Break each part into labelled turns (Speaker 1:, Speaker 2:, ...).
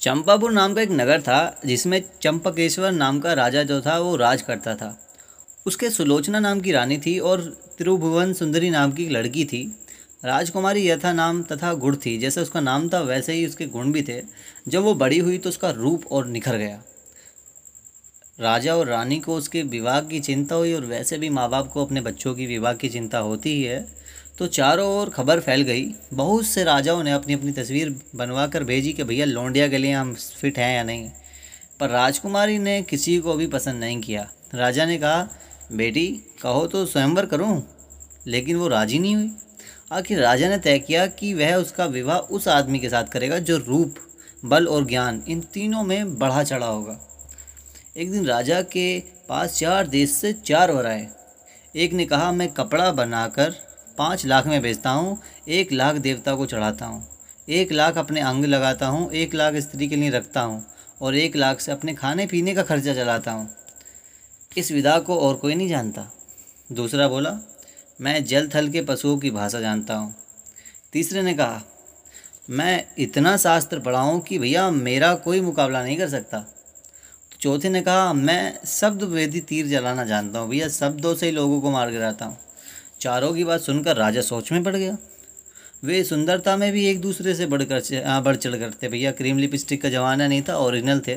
Speaker 1: चंपापुर नाम का एक नगर था, जिसमें चंपकेश्वर नाम का राजा जो था, वो राज करता था। उसके सुलोचना नाम की रानी थी और त्रिभुवन सुंदरी नाम की लड़की थी। राजकुमारी यथा नाम तथा गुण थी, जैसे उसका नाम था, वैसे ही उसके गुण भी थे। जब वो बड़ी हुई तो उसका रूप और निखर गया। राजा और रानी को उसके विवाह की चिंता हुई और वैसे भी माँ बाप को अपने बच्चों की विवाह की चिंता होती ही है। तो चारों ओर खबर फैल गई। बहुत से राजाओं ने अपनी अपनी तस्वीर बनवा कर भेजी कि भैया लौंडिया के लिए हम फिट हैं या नहीं। पर राजकुमारी ने किसी को भी पसंद नहीं किया। राजा ने कहा, बेटी, कहो तो स्वयंवर करूँ? लेकिन वो राज़ी नहीं हुई। आखिर राजा ने तय किया कि वह उसका विवाह उस आदमी के साथ करेगा जो रूप, बल और ज्ञान इन तीनों में बढ़ा चढ़ा होगा। एक दिन राजा के पास चार देश से चार और आए। एक ने कहा, मैं कपड़ा बनाकर पाँच लाख में बेचता हूँ, एक लाख देवता को चढ़ाता हूँ, एक लाख अपने अंग लगाता हूँ, एक लाख स्त्री के लिए रखता हूँ और एक लाख से अपने खाने पीने का खर्चा चलाता हूँ। इस विधा को और कोई नहीं जानता। दूसरा बोला, मैं जल थल के पशुओं की भाषा जानता हूँ। तीसरे ने कहा, मैं इतना शास्त्र पढ़ा हूँ कि भैया मेरा कोई मुकाबला नहीं कर सकता। चौथे ने कहा, मैं शब्द वेदी तीर जलाना जानता हूँ भैया, शब्दों से ही लोगों को मार गिराता हूँ। चारों की बात सुनकर राजा सोच में पड़ गया। वे सुंदरता में भी एक दूसरे से बढ़कर बढ़ चढ़ करते भैया, क्रीम लिपस्टिक का ज़माना नहीं था, ओरिजिनल थे।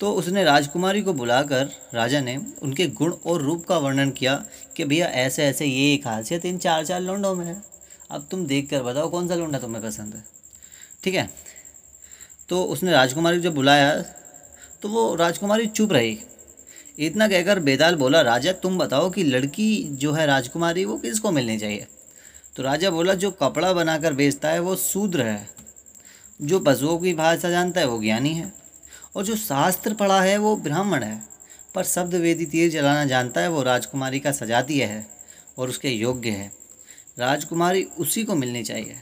Speaker 1: तो उसने राजकुमारी को बुलाकर राजा ने उनके गुण और रूप का वर्णन किया कि, भैया ऐसे ऐसे ये एक खासियत इन चार चार लोंडों में है। अब तुम देख कर बताओ कौन सा लोंडा तुम्हें पसंद है? ठीक है? तो उसने राजकुमारी को जब बुलाया तो वो राजकुमारी चुप रही। इतना कहकर बेताल बोला, राजा, तुम बताओ कि लड़की जो है राजकुमारी, वो किसको मिलनी चाहिए? तो राजा बोला, जो कपड़ा बनाकर बेचता है, वो शूद्र है। जो पशुओं की भाषा जानता है, वो ज्ञानी है। और जो शास्त्र पढ़ा है, वो ब्राह्मण है। पर शब्द वेदी तीर जलाना जानता है, वो राजकुमारी का सजातीय है और उसके योग्य है। राजकुमारी उसी को मिलनी चाहिए।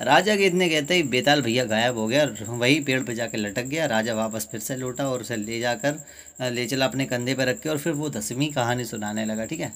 Speaker 1: राजा के इतने कहते ही, बेताल भैया गायब हो गया, वही पेड़ पे जाके लटक गया, राजा वापस फिर से लौटा और उसे ले जाकर ले चला अपने कंधे पर रख के और फिर वो दसवीं कहानी सुनाने लगा, ठीक है?